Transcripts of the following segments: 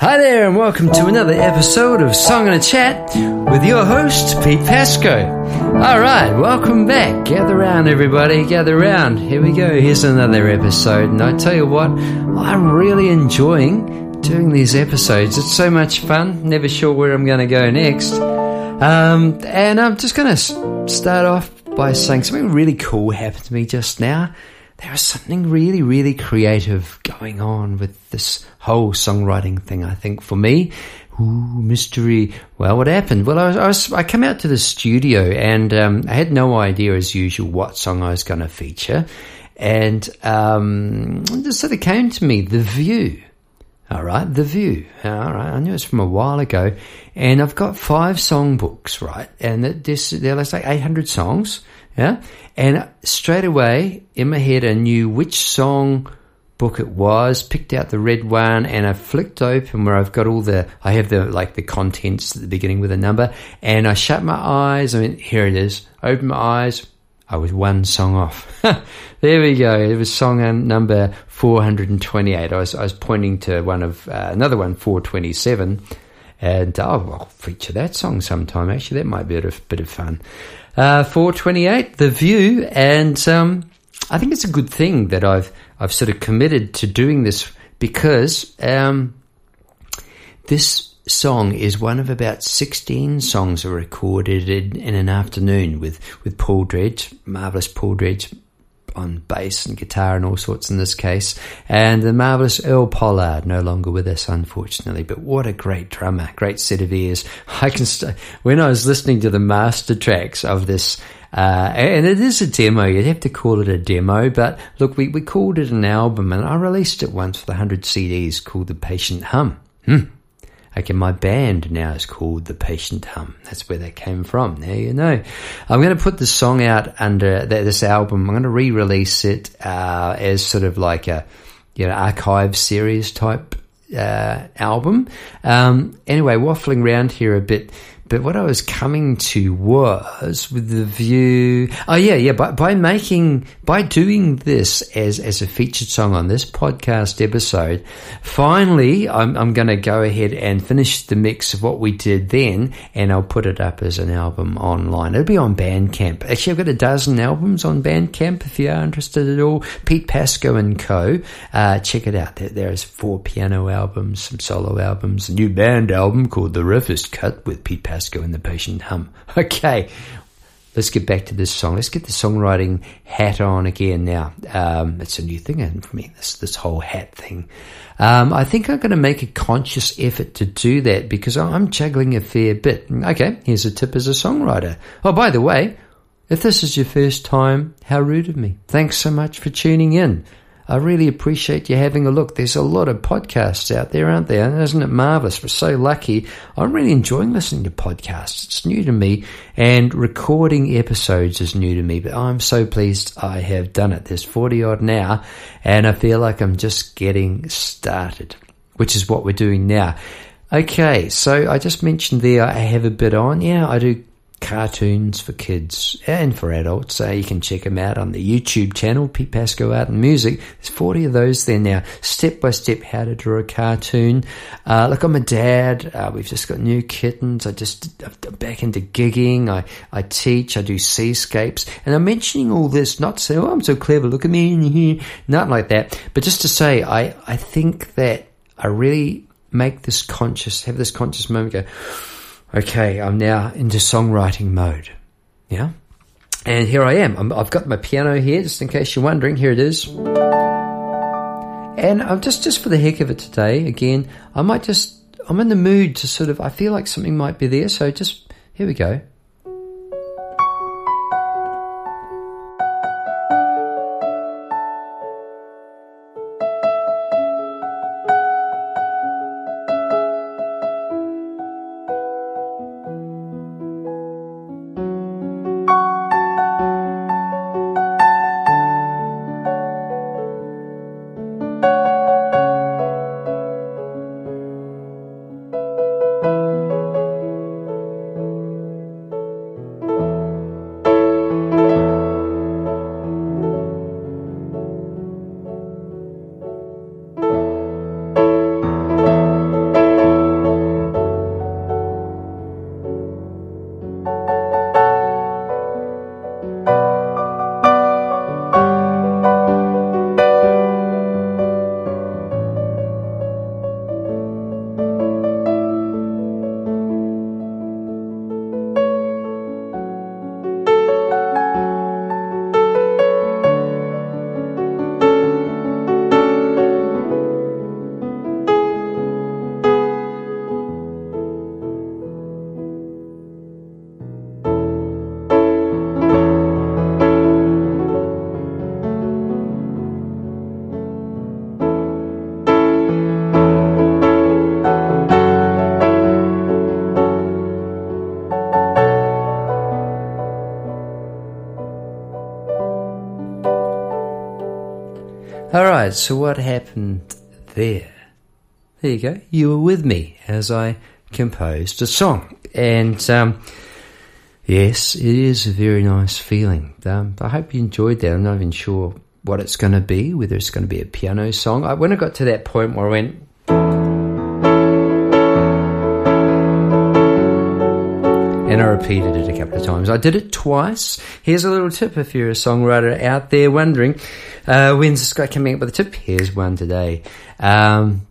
Hi there, and welcome to another episode of Song and a Chat with your host, Pete Pasco. All right, welcome back. Gather round, everybody. Gather round. Here we go. Here's another episode. And I tell you what, I'm really enjoying doing these episodes. It's so much fun. Never sure where I'm going to go next. Um, and I'm just going to start off by saying something really cool happened to me just now there is something really, really creative going on with this whole songwriting thing. I think for me, ooh, mystery. Well, what happened? Well, I was, I, was, I came out to the studio and um, I had no idea, as usual, what song I was going to feature, and um, just sort of came to me, "The View." All right, The View. All right, I knew it's from a while ago, and I've got five songbooks, right, and this they're like eight hundred songs yeah. And straight away in my head, I knew which song book it was, picked out the red one, and I flicked open where I've got all the, I have the, like the contents at the beginning with a number, and I shut my eyes. I mean, here it is. Open my eyes. I was one song off. there we go. It was song number 428. I was, I was pointing to one of, uh, another one, 427. And oh, I'll feature that song sometime. Actually, that might be a bit of fun. Uh, 428, The View, and um, I think it's a good thing that I've I've sort of committed to doing this because um, this song is one of about 16 songs are recorded in, in, an afternoon with, with Paul Dredge, marvellous Paul Dredge, on bass and guitar and all sorts in this case. And the marvelous Earl Pollard, no longer with us, unfortunately. But what a great drummer, great set of ears. I can, st- when I was listening to the master tracks of this, uh, and it is a demo. You'd have to call it a demo, but look, we, we called it an album, and I released it once with 100 CDs called The Patient Hum. Hmm. Okay, my band now is called The Patient Hum. That's where that came from. There you know. I'm going to put the song out under this album. I'm going to re-release it uh, as sort of like a you know archive series type uh, album. Um, anyway, waffling around here a bit. But what I was coming to was with the view. Oh yeah, yeah. By, by making, by doing this as as a featured song on this podcast episode, finally, I'm I'm going to go ahead and finish the mix of what we did then, and I'll put it up as an album online. It'll be on Bandcamp. Actually, I've got a dozen albums on Bandcamp. If you are interested at all, Pete Pasco and Co. Uh, check it out. There, there's four piano albums, some solo albums, a new band album called The Riff is Cut with Pete Pasco Go in the patient hum. Okay, let's get back to this song. Let's get the songwriting hat on again now. Um, it's a new thing for me, this, this whole hat thing. Um, I think I'm going to make a conscious effort to do that because I'm juggling a fair bit. Okay, here's a tip as a songwriter. Oh, by the way, if this is your first time, how rude of me. Thanks so much for tuning in. I really appreciate you having a look. There's a lot of podcasts out there, aren't there? And isn't it marvelous? We're so lucky. I'm really enjoying listening to podcasts. It's new to me and recording episodes is new to me, but I'm so pleased I have done it. There's 40 odd now and I feel like I'm just getting started, which is what we're doing now. Okay, so I just mentioned there I have a bit on. Yeah, I do cartoons for kids and for adults. Uh, you can check them out on the YouTube channel, Pete Pasco Art and Music. There's 40 of those there now. Step by step how to draw a cartoon. Uh, look, I'm a dad. Uh, we've just got new kittens. I just, I'm back into gigging. I, I teach. I do seascapes. And I'm mentioning all this not to say, oh, I'm so clever. Look at me in here. Not like that. But just to say, I, I think that I really make this conscious, have this conscious moment go, okay, I'm now into songwriting mode. Yeah. And here I am. i have got my piano here, just in case you're wondering. Here it is. And I'm just, just for the heck of it today, again, I might just, I'm in the mood to sort of, I feel like something might be there. So just, here we go. Right, so what happened there? There you go. You were with me as I composed a song. And um, yes, it is a very nice feeling. Um, I hope you enjoyed that. I'm not even sure what it's going to be, whether it's going to be a piano song. I, when I got to that point where I went, and I repeated it a couple of times. I did it twice. Here's a little tip if you're a songwriter out there wondering uh, when's this guy coming up with a tip. Here's one today. Um,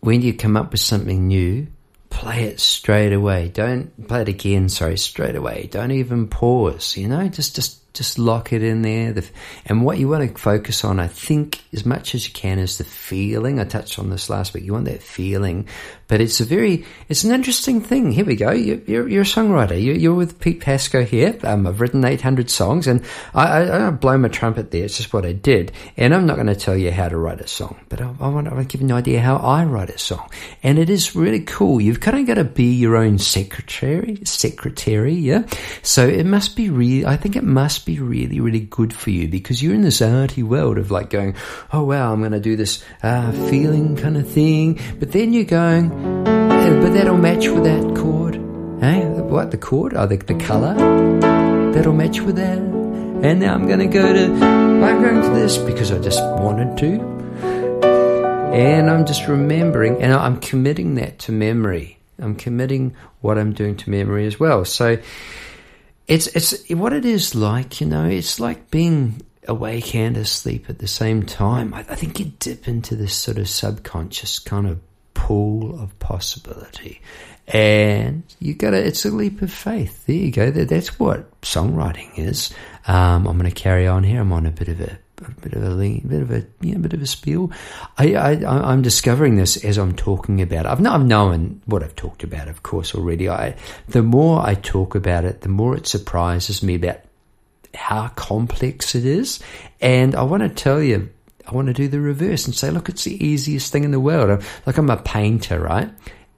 when you come up with something new, play it straight away. Don't play it again. Sorry, straight away. Don't even pause. You know, just just just lock it in there. The, and what you want to focus on, I think, as much as you can, is the feeling. I touched on this last week. You want that feeling, but it's a very, it's an interesting thing. Here we go. You're, you're, a songwriter. You're, with Pete Pasco here. Um, I've written 800 songs, and I, I, I, blow my trumpet there. It's just what I did. And I'm not going to tell you how to write a song, but I, I want to give you an idea how I write a song. And it is really cool. You've kind of got to be your own secretary, secretary, yeah. So it must be really. I think it must be really, really good for you because you're in this arty world of like going, oh wow, I'm going to do this uh, feeling kind of thing. But then you're going, yeah, but that'll match with that chord. Eh? What, the chord? Oh, the, the color? That'll match with that. And now I'm going to go to, I'm going to this because I just wanted to. And I'm just remembering, and I'm committing that to memory. I'm committing what I'm doing to memory as well. So, it's it's what it is like, you know. It's like being awake and asleep at the same time. I, I think you dip into this sort of subconscious kind of pool of possibility, and you got. It's a leap of faith. There you go. That, That's what songwriting is. Um, I'm going to carry on here. I'm on a bit of a a bit of a lean, bit of a yeah, bit of a spiel. I, I I'm discovering this as I'm talking about it. I've, not, I've known what I've talked about, of course, already. I the more I talk about it, the more it surprises me about how complex it is. And I want to tell you, I want to do the reverse and say, look, it's the easiest thing in the world. I'm, like I'm a painter, right?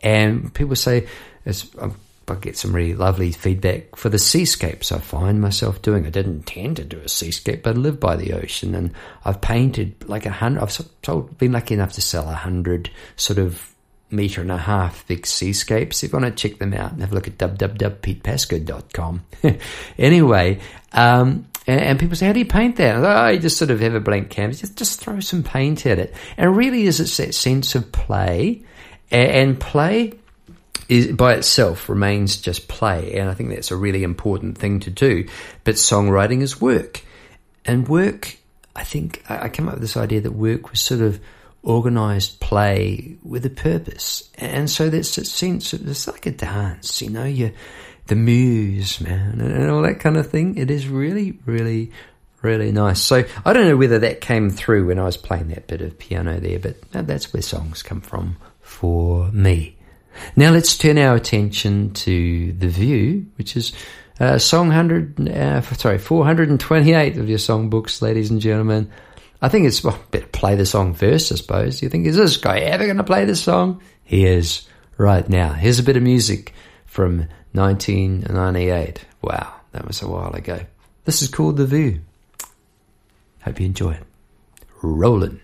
And people say, it's, I'm I get some really lovely feedback for the seascapes I find myself doing. I didn't intend to do a seascape, but I live by the ocean and I've painted like a hundred, I've been lucky enough to sell a hundred sort of meter and a half big seascapes. If you want to check them out, have a look at www.petepasco.com. anyway, um, and, and, people say, how do you paint that? Like, oh, you just sort of have a blank canvas, just, just throw some paint at it. And really is it's that sense of play and, and play is by itself remains just play, and I think that's a really important thing to do. But songwriting is work, and work. I think I came up with this idea that work was sort of organized play with a purpose, and so there's a sense of it's like a dance, you know, you the muse, man, and all that kind of thing. It is really, really, really nice. So I don't know whether that came through when I was playing that bit of piano there, but that's where songs come from for me. Now let's turn our attention to The View, which is uh, song 100, uh, sorry, 428 of your songbooks, ladies and gentlemen. I think it's well, better play the song first, I suppose. You think, is this guy ever going to play this song? He is right now. Here's a bit of music from 1998. Wow, that was a while ago. This is called The View. Hope you enjoy it. Rolling.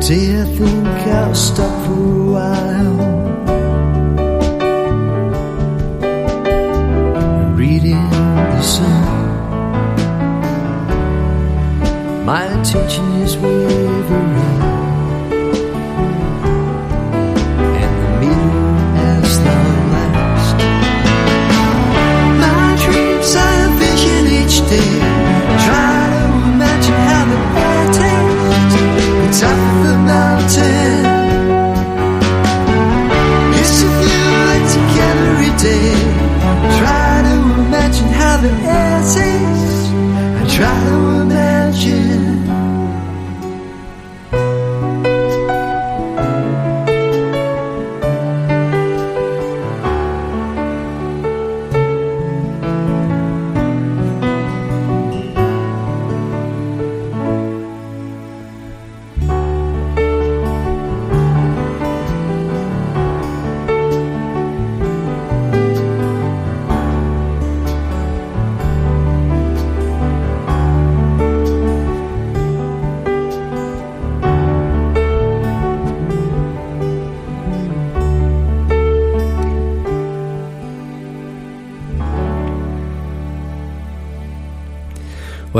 Today I think I'll stop for a while. Reading the sun. My attention is wavering.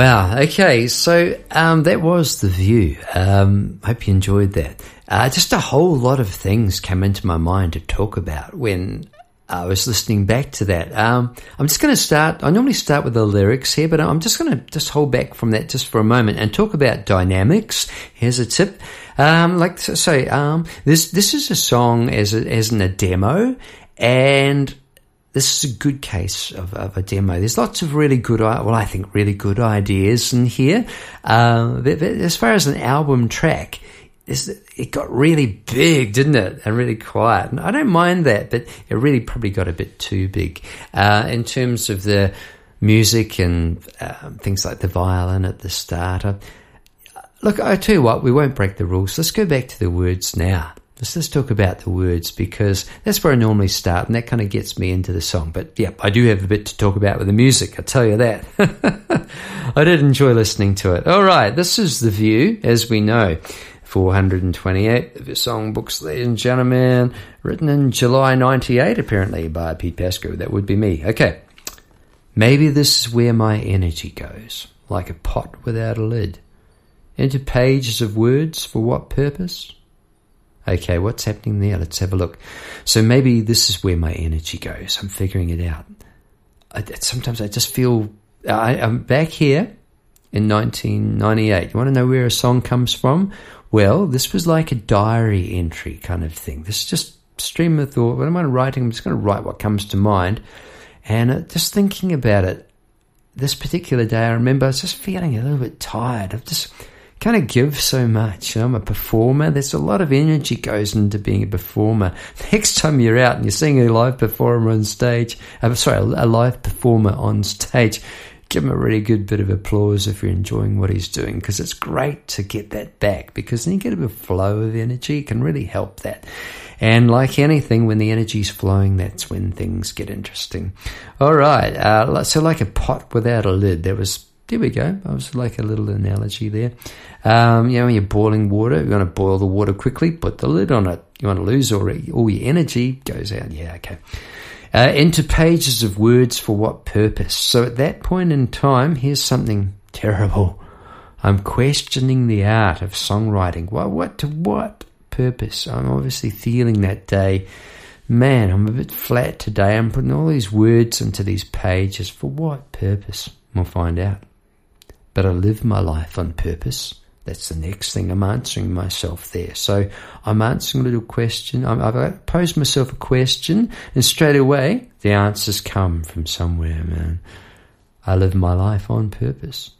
Wow. Okay. So um, that was the view. Um, hope you enjoyed that. Uh, just a whole lot of things came into my mind to talk about when I was listening back to that. Um, I'm just going to start. I normally start with the lyrics here, but I'm just going to just hold back from that just for a moment and talk about dynamics. Here's a tip. Um, like so, so um, this this is a song as a, as in a demo, and this is a good case of, of, a demo. There's lots of really good, well, I think really good ideas in here. Uh, but, but as far as an album track, it got really big, didn't it? And really quiet. And I don't mind that, but it really probably got a bit too big uh, in terms of the music and uh, things like the violin at the start. Look, I tell you what, we won't break the rules. Let's go back to the words now. Let's just talk about the words because that's where I normally start and that kind of gets me into the song. But yeah, I do have a bit to talk about with the music, I tell you that. I did enjoy listening to it. All right, this is The View, as we know. 428 of your songbooks, ladies and gentlemen, written in July 98, apparently, by Pete Pasco. That would be me. Okay. Maybe this is where my energy goes, like a pot without a lid. Into pages of words for what purpose? Okay, what's happening there? Let's have a look. So maybe this is where my energy goes. I'm figuring it out. I, sometimes I just feel I, I'm back here in 1998. You want to know where a song comes from? Well, this was like a diary entry kind of thing. This is just stream of thought. What am I writing? I'm just going to write what comes to mind. And uh, just thinking about it, this particular day, I remember I was just feeling a little bit tired. I've just kind of give so much. I'm a performer. There's a lot of energy goes into being a performer. Next time you're out and you're seeing a live performer on stage, uh, sorry, a live performer on stage, give him a really good bit of applause if you're enjoying what he's doing because it's great to get that back because then you get a bit of flow of energy. It can really help that. And like anything, when the energy's flowing, that's when things get interesting. All right. Uh, so like a pot without a lid. There was, there we go. I was like a little analogy there. Um, you know, when you're boiling water, you want to boil the water quickly, put the lid on it. You want to lose all, all your energy, goes out. Yeah, okay uh, into pages of words for what purpose. So at that point in time, here's something terrible. I'm questioning the art of songwriting. What, what to what purpose? I'm obviously feeling that day. Man, I'm a bit flat today. I'm putting all these words into these pages. For what purpose? We'll find out. But I live my life on purpose. That's the next thing I'm answering myself there. So I'm answering a little question. I've posed myself a question, and straight away the answers come from somewhere, man. I live my life on purpose.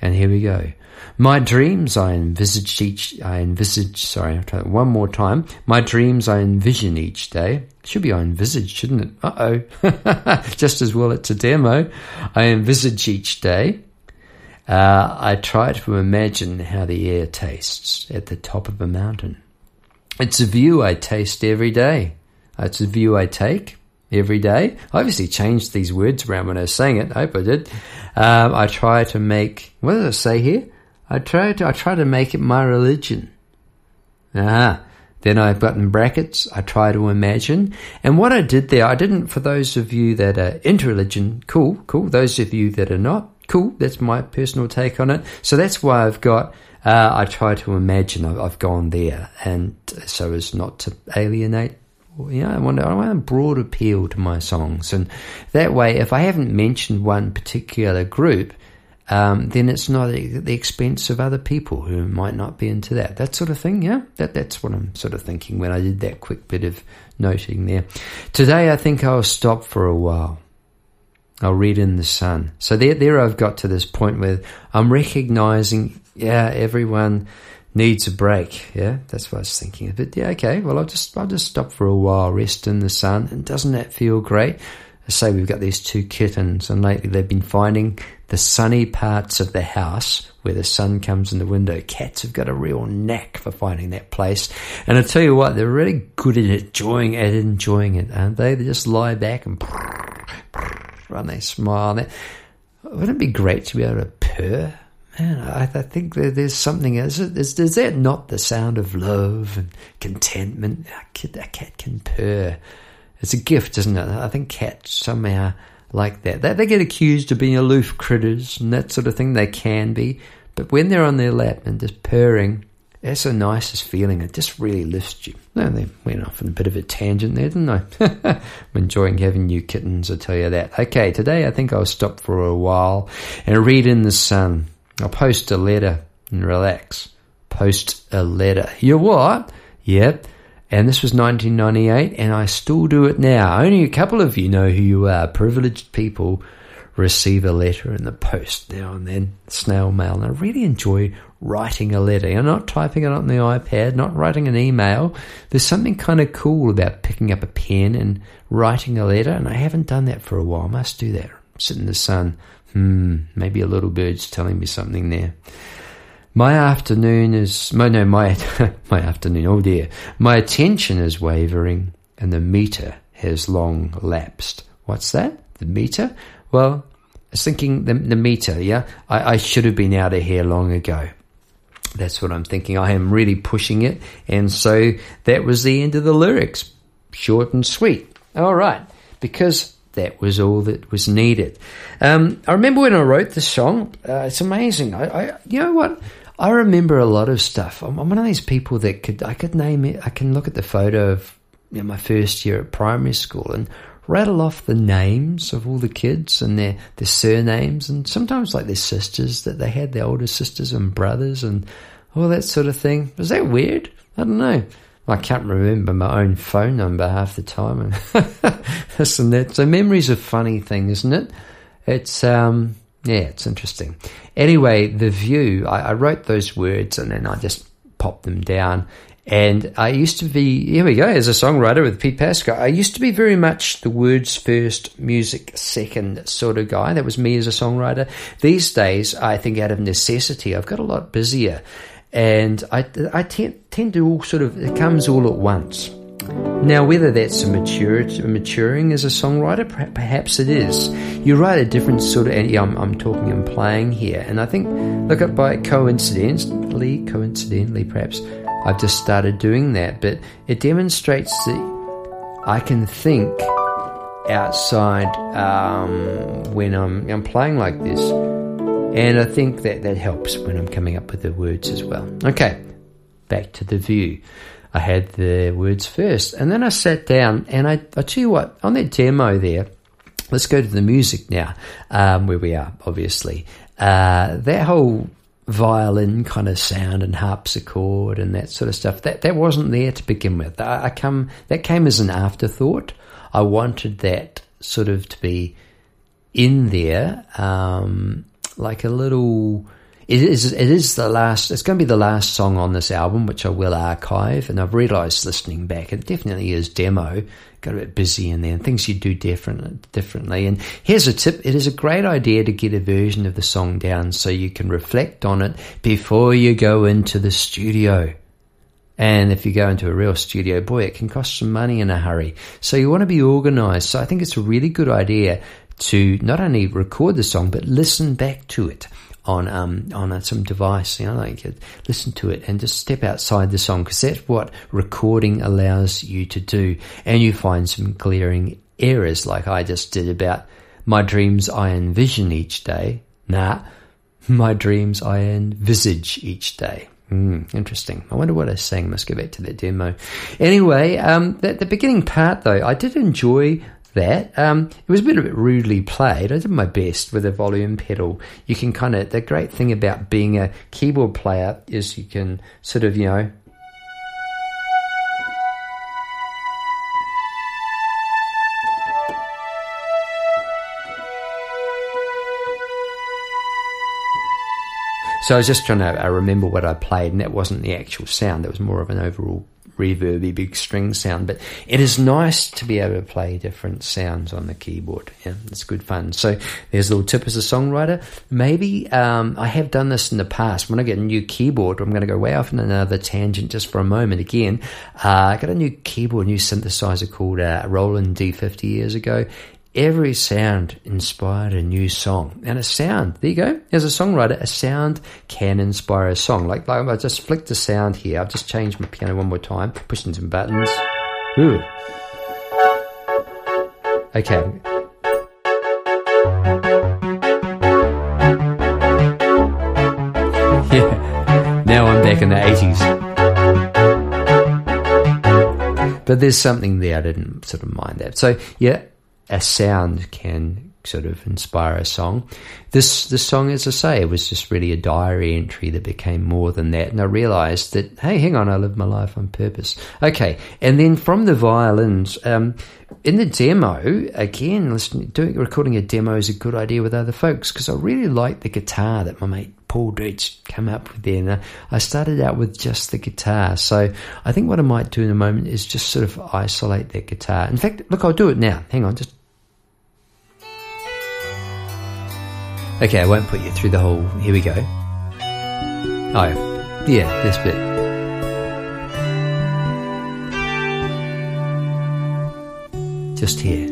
And here we go. My dreams I envisage each, I envisage, sorry, I'll try it one more time. My dreams I envision each day. Should be I envisage, shouldn't it? Uh oh. Just as well it's a demo. I envisage each day. Uh, I try to imagine how the air tastes at the top of a mountain. It's a view I taste every day. It's a view I take every day. I obviously changed these words around when I was saying it. I hope I did. Um, I try to make, what does it say here? I try to, I try to make it my religion. Ah. Then I've got in brackets, I try to imagine. And what I did there, I didn't, for those of you that are into religion, cool, cool. Those of you that are not, cool. That's my personal take on it. So that's why I've got, uh, I try to imagine I've, gone there. And so as not to alienate, you know, I want, I want a broad appeal to my songs. And that way, if I haven't mentioned one particular group, um, then it's not at the expense of other people who might not be into that. That sort of thing, yeah? That, that's what I'm sort of thinking when I did that quick bit of noting there. Today, I think I'll stop for a while. I'll read in the sun. So there, there I've got to this point where I'm recognizing, yeah, everyone needs a break. Yeah, that's what I was thinking. Of. But yeah, okay, well, I'll just, I'll just stop for a while, rest in the sun. And doesn't that feel great? I say we've got these two kittens and lately they've been finding the sunny parts of the house where the sun comes in the window. Cats have got a real knack for finding that place. And I tell you what, they're really good at enjoying at enjoying it, aren't they? They just lie back and and they smile. Wouldn't it be great to be able to purr? Man, I, I think there's something. Is, is, is that not the sound of love and contentment? A cat, a cat can purr. It's a gift, isn't it? I think cats somehow like that. They, they get accused of being aloof critters and that sort of thing. They can be. But when they're on their lap and just purring, that's the nicest feeling. It just really lifts you. No, they went off on a bit of a tangent there, didn't I? I'm enjoying having new kittens, I tell you that. Okay, today I think I'll stop for a while and read in the sun. I'll post a letter and relax. Post a letter. You what? Yep. And this was 1998, and I still do it now. Only a couple of you know who you are. Privileged people receive a letter in the post now and then, snail mail. And I really enjoy writing a letter. You're not typing it on the iPad, not writing an email. There's something kind of cool about picking up a pen and writing a letter, and I haven't done that for a while. I must do that. Sit in the sun. Hmm, maybe a little bird's telling me something there. My afternoon is my no my my afternoon. Oh dear, my attention is wavering, and the meter has long lapsed. What's that? The meter? Well, thinking the the meter. Yeah, I, I should have been out of here long ago. That's what I'm thinking. I am really pushing it, and so that was the end of the lyrics. Short and sweet. All right, because that was all that was needed. Um, I remember when I wrote the song. Uh, it's amazing. I, I, you know what? I remember a lot of stuff. I'm, I'm, one of these people that could I could name it. I can look at the photo of you know, my first year at primary school and rattle off the names of all the kids and their their surnames and sometimes like their sisters that they had, their older sisters and brothers and all that sort of thing. Was that weird? I don't know. I can't remember my own phone number half the time. and this and that. So memory's a funny thing, isn't it? It's um yeah, it's interesting. Anyway, the view, I, I wrote those words and then I just popped them down. And I used to be, here we go, as a songwriter with Pete Pasco, I used to be very much the words first, music second sort of guy. That was me as a songwriter. These days, I think out of necessity, I've got a lot busier. And I, I tend, to all sort of, it comes all at once. Now, whether that's a maturity, maturing as a songwriter, perhaps it is. You write a different sort of. Yeah, I'm, I'm talking and playing here, and I think, look by coincidentally, coincidentally, perhaps I've just started doing that, but it demonstrates that I can think outside um, when I'm, I'm playing like this, and I think that that helps when I'm coming up with the words as well. Okay, back to the view. I had the words first. And then I sat down and I, I tell you what, on that demo there, let's go to the music now, um, where we are, obviously. Uh, that whole violin kind of sound and harpsichord and that sort of stuff, that, that wasn't there to begin with. I, I come, that came as an afterthought. I wanted that sort of to be in there, um, like a little, it is it is the last it's going to be the last song on this album which I will archive and I've realized listening back it definitely is demo got a bit busy in there and things you do different differently and here's a tip it is a great idea to get a version of the song down so you can reflect on it before you go into the studio and if you go into a real studio, boy, it can cost some money in a hurry. So you want to be organized. So I think it's a really good idea to not only record the song, but listen back to it on um, on a, some device, you know, like listen to it and just step outside the song because that's what recording allows you to do, and you find some glaring errors like I just did about my dreams I envision each day. Nah, my dreams I envisage each day. Mm, interesting. I wonder what I sang. Must go back to that demo. Anyway, um, the, the beginning part though, I did enjoy that. Um, it was a bit, a bit rudely played. I did my best with a volume pedal. You can kind of, the great thing about being a keyboard player is you can sort of, you know, So I was just trying to I remember what I played, and that wasn't the actual sound. That was more of an overall reverby big string sound. But it is nice to be able to play different sounds on the keyboard. Yeah, it's good fun. So there's a little tip as a songwriter. Maybe um, I have done this in the past. When I get a new keyboard, I'm going to go way off on another tangent just for a moment. Again, uh, I got a new keyboard, new synthesizer called uh, Roland D50 years ago every sound inspired a new song. And a sound, there you go. As a songwriter, a sound can inspire a song. Like, like I just flicked the sound here. I've just changed my piano one more time, pushing some buttons. Ooh. Okay. Yeah. Now I'm back in the 80s. But there's something there. I didn't sort of mind that. So, yeah, a sound can sort of inspire a song. This this song, as I say, was just really a diary entry that became more than that. And I realised that, hey, hang on, I live my life on purpose. Okay, and then from the violins, um, in the demo, again, listening, doing recording a demo is a good idea with other folks because I really like the guitar that my mate Paul Dredge came up with there. I started out with just the guitar. So I think what I might do in a moment is just sort of isolate that guitar. In fact, look, I'll do it now. Hang on, just Okay, I won't put you through the whole. Here we go. Oh, yeah, this bit. Just here.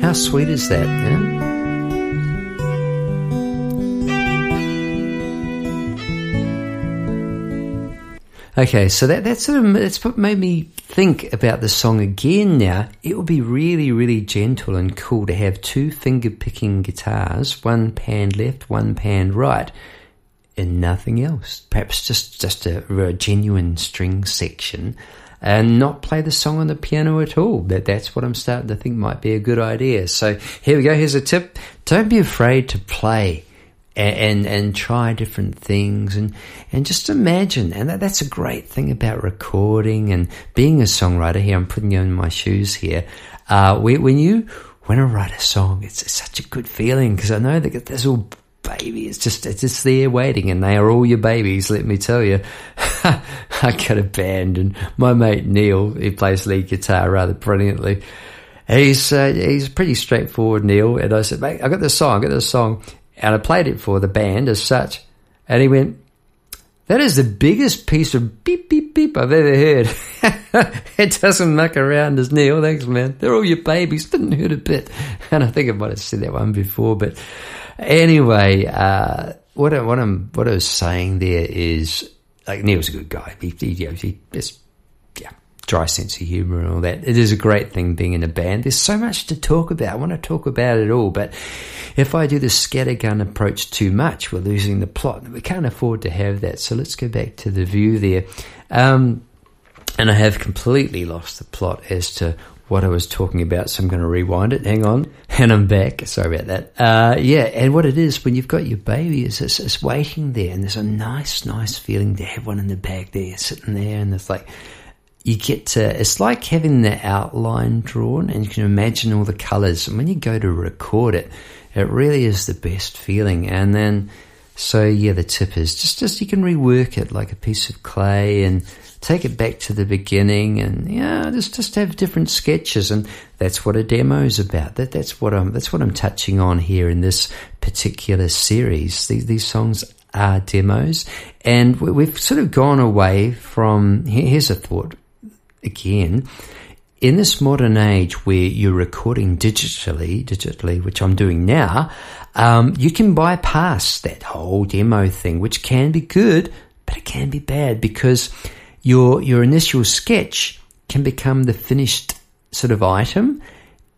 How sweet is that? Yeah? Okay, so that that's sort of what made me think about the song again. Now it would be really, really gentle and cool to have two finger picking guitars, one pan left, one pan right, and nothing else. Perhaps just just a, a genuine string section, and not play the song on the piano at all. That that's what I'm starting to think might be a good idea. So here we go. Here's a tip: don't be afraid to play and, and, and try different things and and just imagine. And that, that's a great thing about recording and being a songwriter here. I'm putting you in my shoes here. Uh, when you when I write a song it's, it's such a good feeling because I know that this little baby is just it's just there waiting and they are all your babies let me tell you. I got a band and my mate Neil he plays lead guitar rather brilliantly. He's uh, he's pretty straightforward Neil. And I said mate I got this song I got this song and I played it for the band as such. And he went, that is the biggest piece of beep, beep, beep I've ever heard. it doesn't muck around as Neil. Thanks, man. They're all your babies. Didn't hurt a bit. And I think I might have said that one before. But anyway, uh, what, I, what, I'm, what I was saying there is, like, Neil's a good guy. He, he, he, he yeah, dry sense of humor and all that. It is a great thing being in a band. There's so much to talk about. I want to talk about it all, but if I do the scattergun approach too much, we're losing the plot. We can't afford to have that. So let's go back to the view there. Um, and I have completely lost the plot as to what I was talking about, so I'm going to rewind it. Hang on, and I'm back. Sorry about that. Uh, yeah, and what it is when you've got your baby is it's, it's, waiting there, and there's a nice, nice feeling to have one in the bag there, sitting there, and it's like you get to, it's like having the outline drawn and you can imagine all the colors. And when you go to record it, it really is the best feeling. And then, so yeah, the tip is just, just you can rework it like a piece of clay and take it back to the beginning and yeah, just, just have different sketches. And that's what a demo is about. That, that's what I'm, that's what I'm touching on here in this particular series. These, these songs are demos and we've sort of gone away from, here's a thought again, in this modern age where you're recording digitally, digitally, which I'm doing now, um, you can bypass that whole demo thing, which can be good, but it can be bad because your your initial sketch can become the finished sort of item.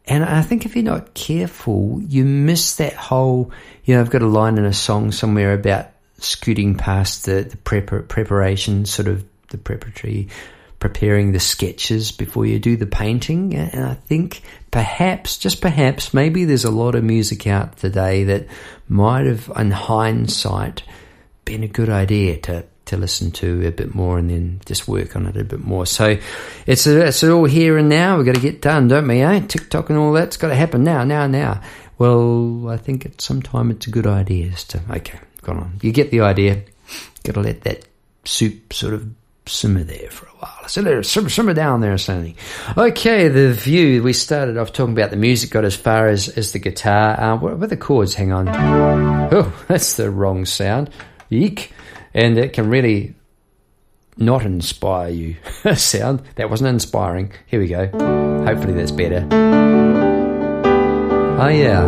And I think if you're not careful, you miss that whole, you know, I've got a line in a song somewhere about scooting past the, the prep- preparation, sort of the preparatory, preparing the sketches before you do the painting. And I think perhaps, just perhaps, maybe there's a lot of music out today that might have, in hindsight, been a good idea to to listen to a bit more and then just work on it a bit more. So it's a, it's all here and now. We've got to get done, don't we? Eh? TikTok and all that's got to happen now, now, now. Well, I think at some time it's a good idea to okay, go on. You get the idea. Got to let that soup sort of simmer there for a while. So it simmer, simmer down there, Sandy. Okay, the view. We started off talking about the music, got as far as, as the guitar. Uh, what are the chords? Hang on. Oh, that's the wrong sound. Eek and it can really not inspire you. Sound that wasn't inspiring. Here we go. Hopefully that's better. Oh yeah.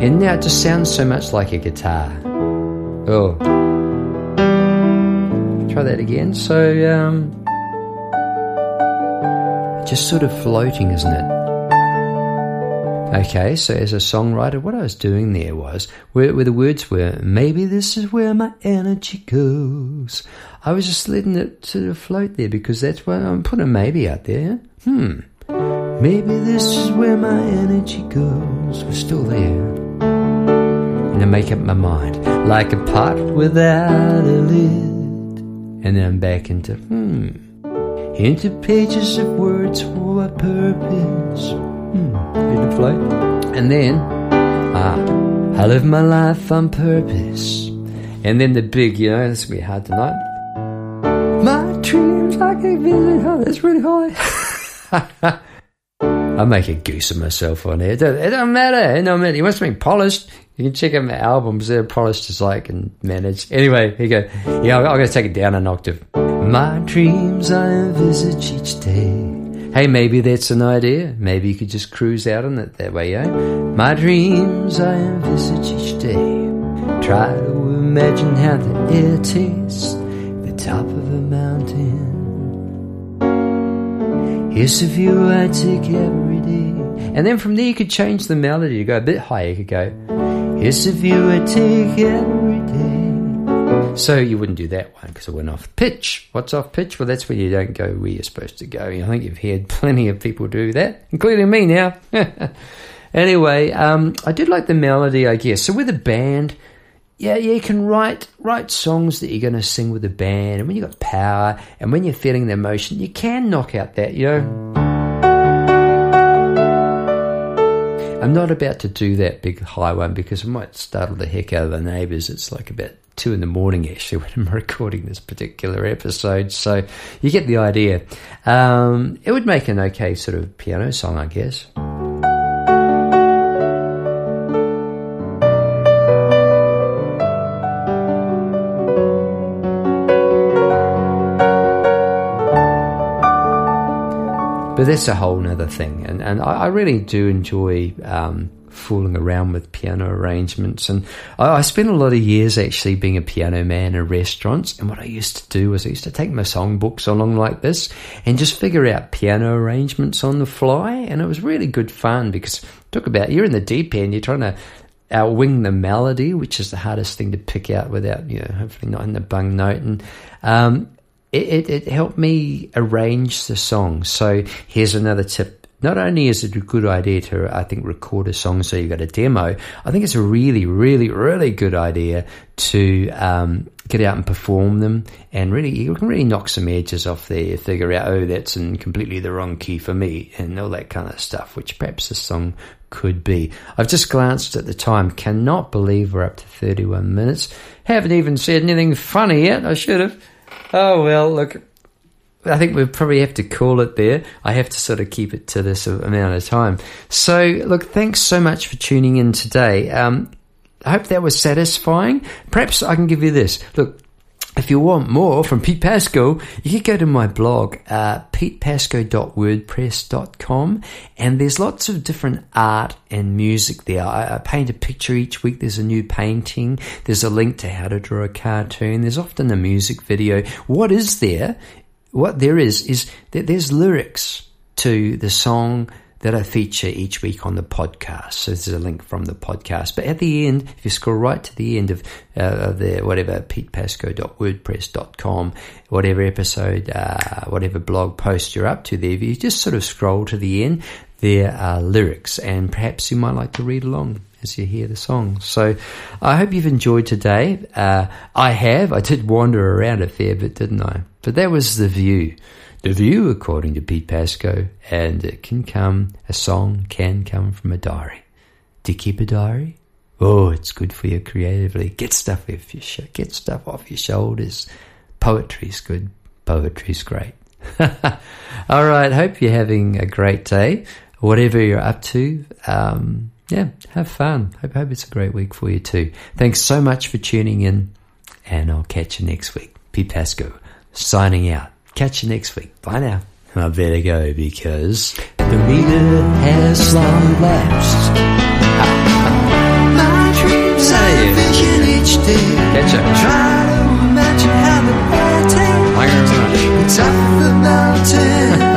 And now it just sounds so much like a guitar. Oh. Try that again. So um just sort of floating, isn't it? Okay, so as a songwriter, what I was doing there was where, where, the words were, maybe this is where my energy goes. I was just letting it sort of float there because that's why I'm putting maybe out there. Hmm. Maybe this is where my energy goes. We're still there. And I make up my mind like a pot without a lid. And then I'm back into, hmm. Into pages of words for a purpose. Hmm, the flow. And then, ah, I live my life on purpose. And then the big, you know, this will be hard tonight. My dreams like a vision. Oh, that's really high. I make a goose of myself on here. It don't, it don't matter. It don't matter. He wants to be polished. You can check out my albums. They're polished as I can manage. Anyway, here you go. Yeah, I'm going to take it down an octave. My dreams I envisage each day Hey, maybe that's an idea. Maybe you could just cruise out on it that way, eh? My dreams I envisage each day. Try to imagine how the air tastes, the top Here's a view I take every day. And then from there you could change the melody. You go a bit higher. You could go, Here's a view I take every day. So you wouldn't do that one because it went off pitch. What's off pitch? Well, that's where you don't go where you're supposed to go. I think you've heard plenty of people do that, including me now. anyway, um, I did like the melody, I guess. So with a band, yeah, yeah, you can write write songs that you're going to sing with a band, and when you've got power, and when you're feeling the emotion, you can knock out that, you know. I'm not about to do that big high one because it might startle the heck out of the neighbours. It's like about two in the morning actually when I'm recording this particular episode. So you get the idea. Um, it would make an okay sort of piano song, I guess. But that's a whole other thing, and and I, I really do enjoy um, fooling around with piano arrangements. And I, I, spent a lot of years actually being a piano man in restaurants. And what I used to do was I used to take my songbooks along like this and just figure out piano arrangements on the fly. And it was really good fun because talk about you're in the deep end, you're trying to outwing the melody, which is the hardest thing to pick out without, you know, hopefully not in the bung note. And um, it, it, it helped me arrange the song. So here's another tip not only is it a good idea to, I think, record a song so you've got a demo, I think it's a really, really, really good idea to um, get out and perform them and really, you can really knock some edges off there, figure out, oh, that's in completely the wrong key for me and all that kind of stuff, which perhaps the song could be. I've just glanced at the time, cannot believe we're up to 31 minutes. Haven't even said anything funny yet, I should have. Oh well, look, I think we probably have to call it there. I have to sort of keep it to this amount of time. So, look, thanks so much for tuning in today. Um, I hope that was satisfying. Perhaps I can give you this. Look, if you want more from Pete Pasco, you can go to my blog, uh, petepasco.wordpress.com, and there's lots of different art and music there. I, I, paint a picture each week. There's a new painting. There's a link to how to draw a cartoon. There's often a music video. What is there? What there is, is that there's lyrics to the song that I feature each week on the podcast. So this is a link from the podcast. But at the end, if you scroll right to the end of, uh, the whatever petepasco.wordpress.com, whatever episode, uh, whatever blog post you're up to there, if you just sort of scroll to the end, there are lyrics, and perhaps you might like to read along as you hear the song. So I hope you've enjoyed today. Uh, I have. I did wander around a fair bit, didn't I? But that was the view the view, according to Pete Pasco, and it can come, a song can come from a diary. Do you keep a diary? Oh, it's good for you creatively. Get stuff off your sh- get stuff off your shoulders. Poetry's good. Poetry's great. All right. Hope you're having a great day. Whatever you're up to, um, yeah, have fun. Hope, hope it's a great week for you too. Thanks so much for tuning in, and I'll catch you next week. Pete Pasco signing out. Catch you next week. Bye now. I better go because the meter has long lapsed. My dreams are vision each day. Catch up. Try to imagine how the air tastes. Thank you very much. It's a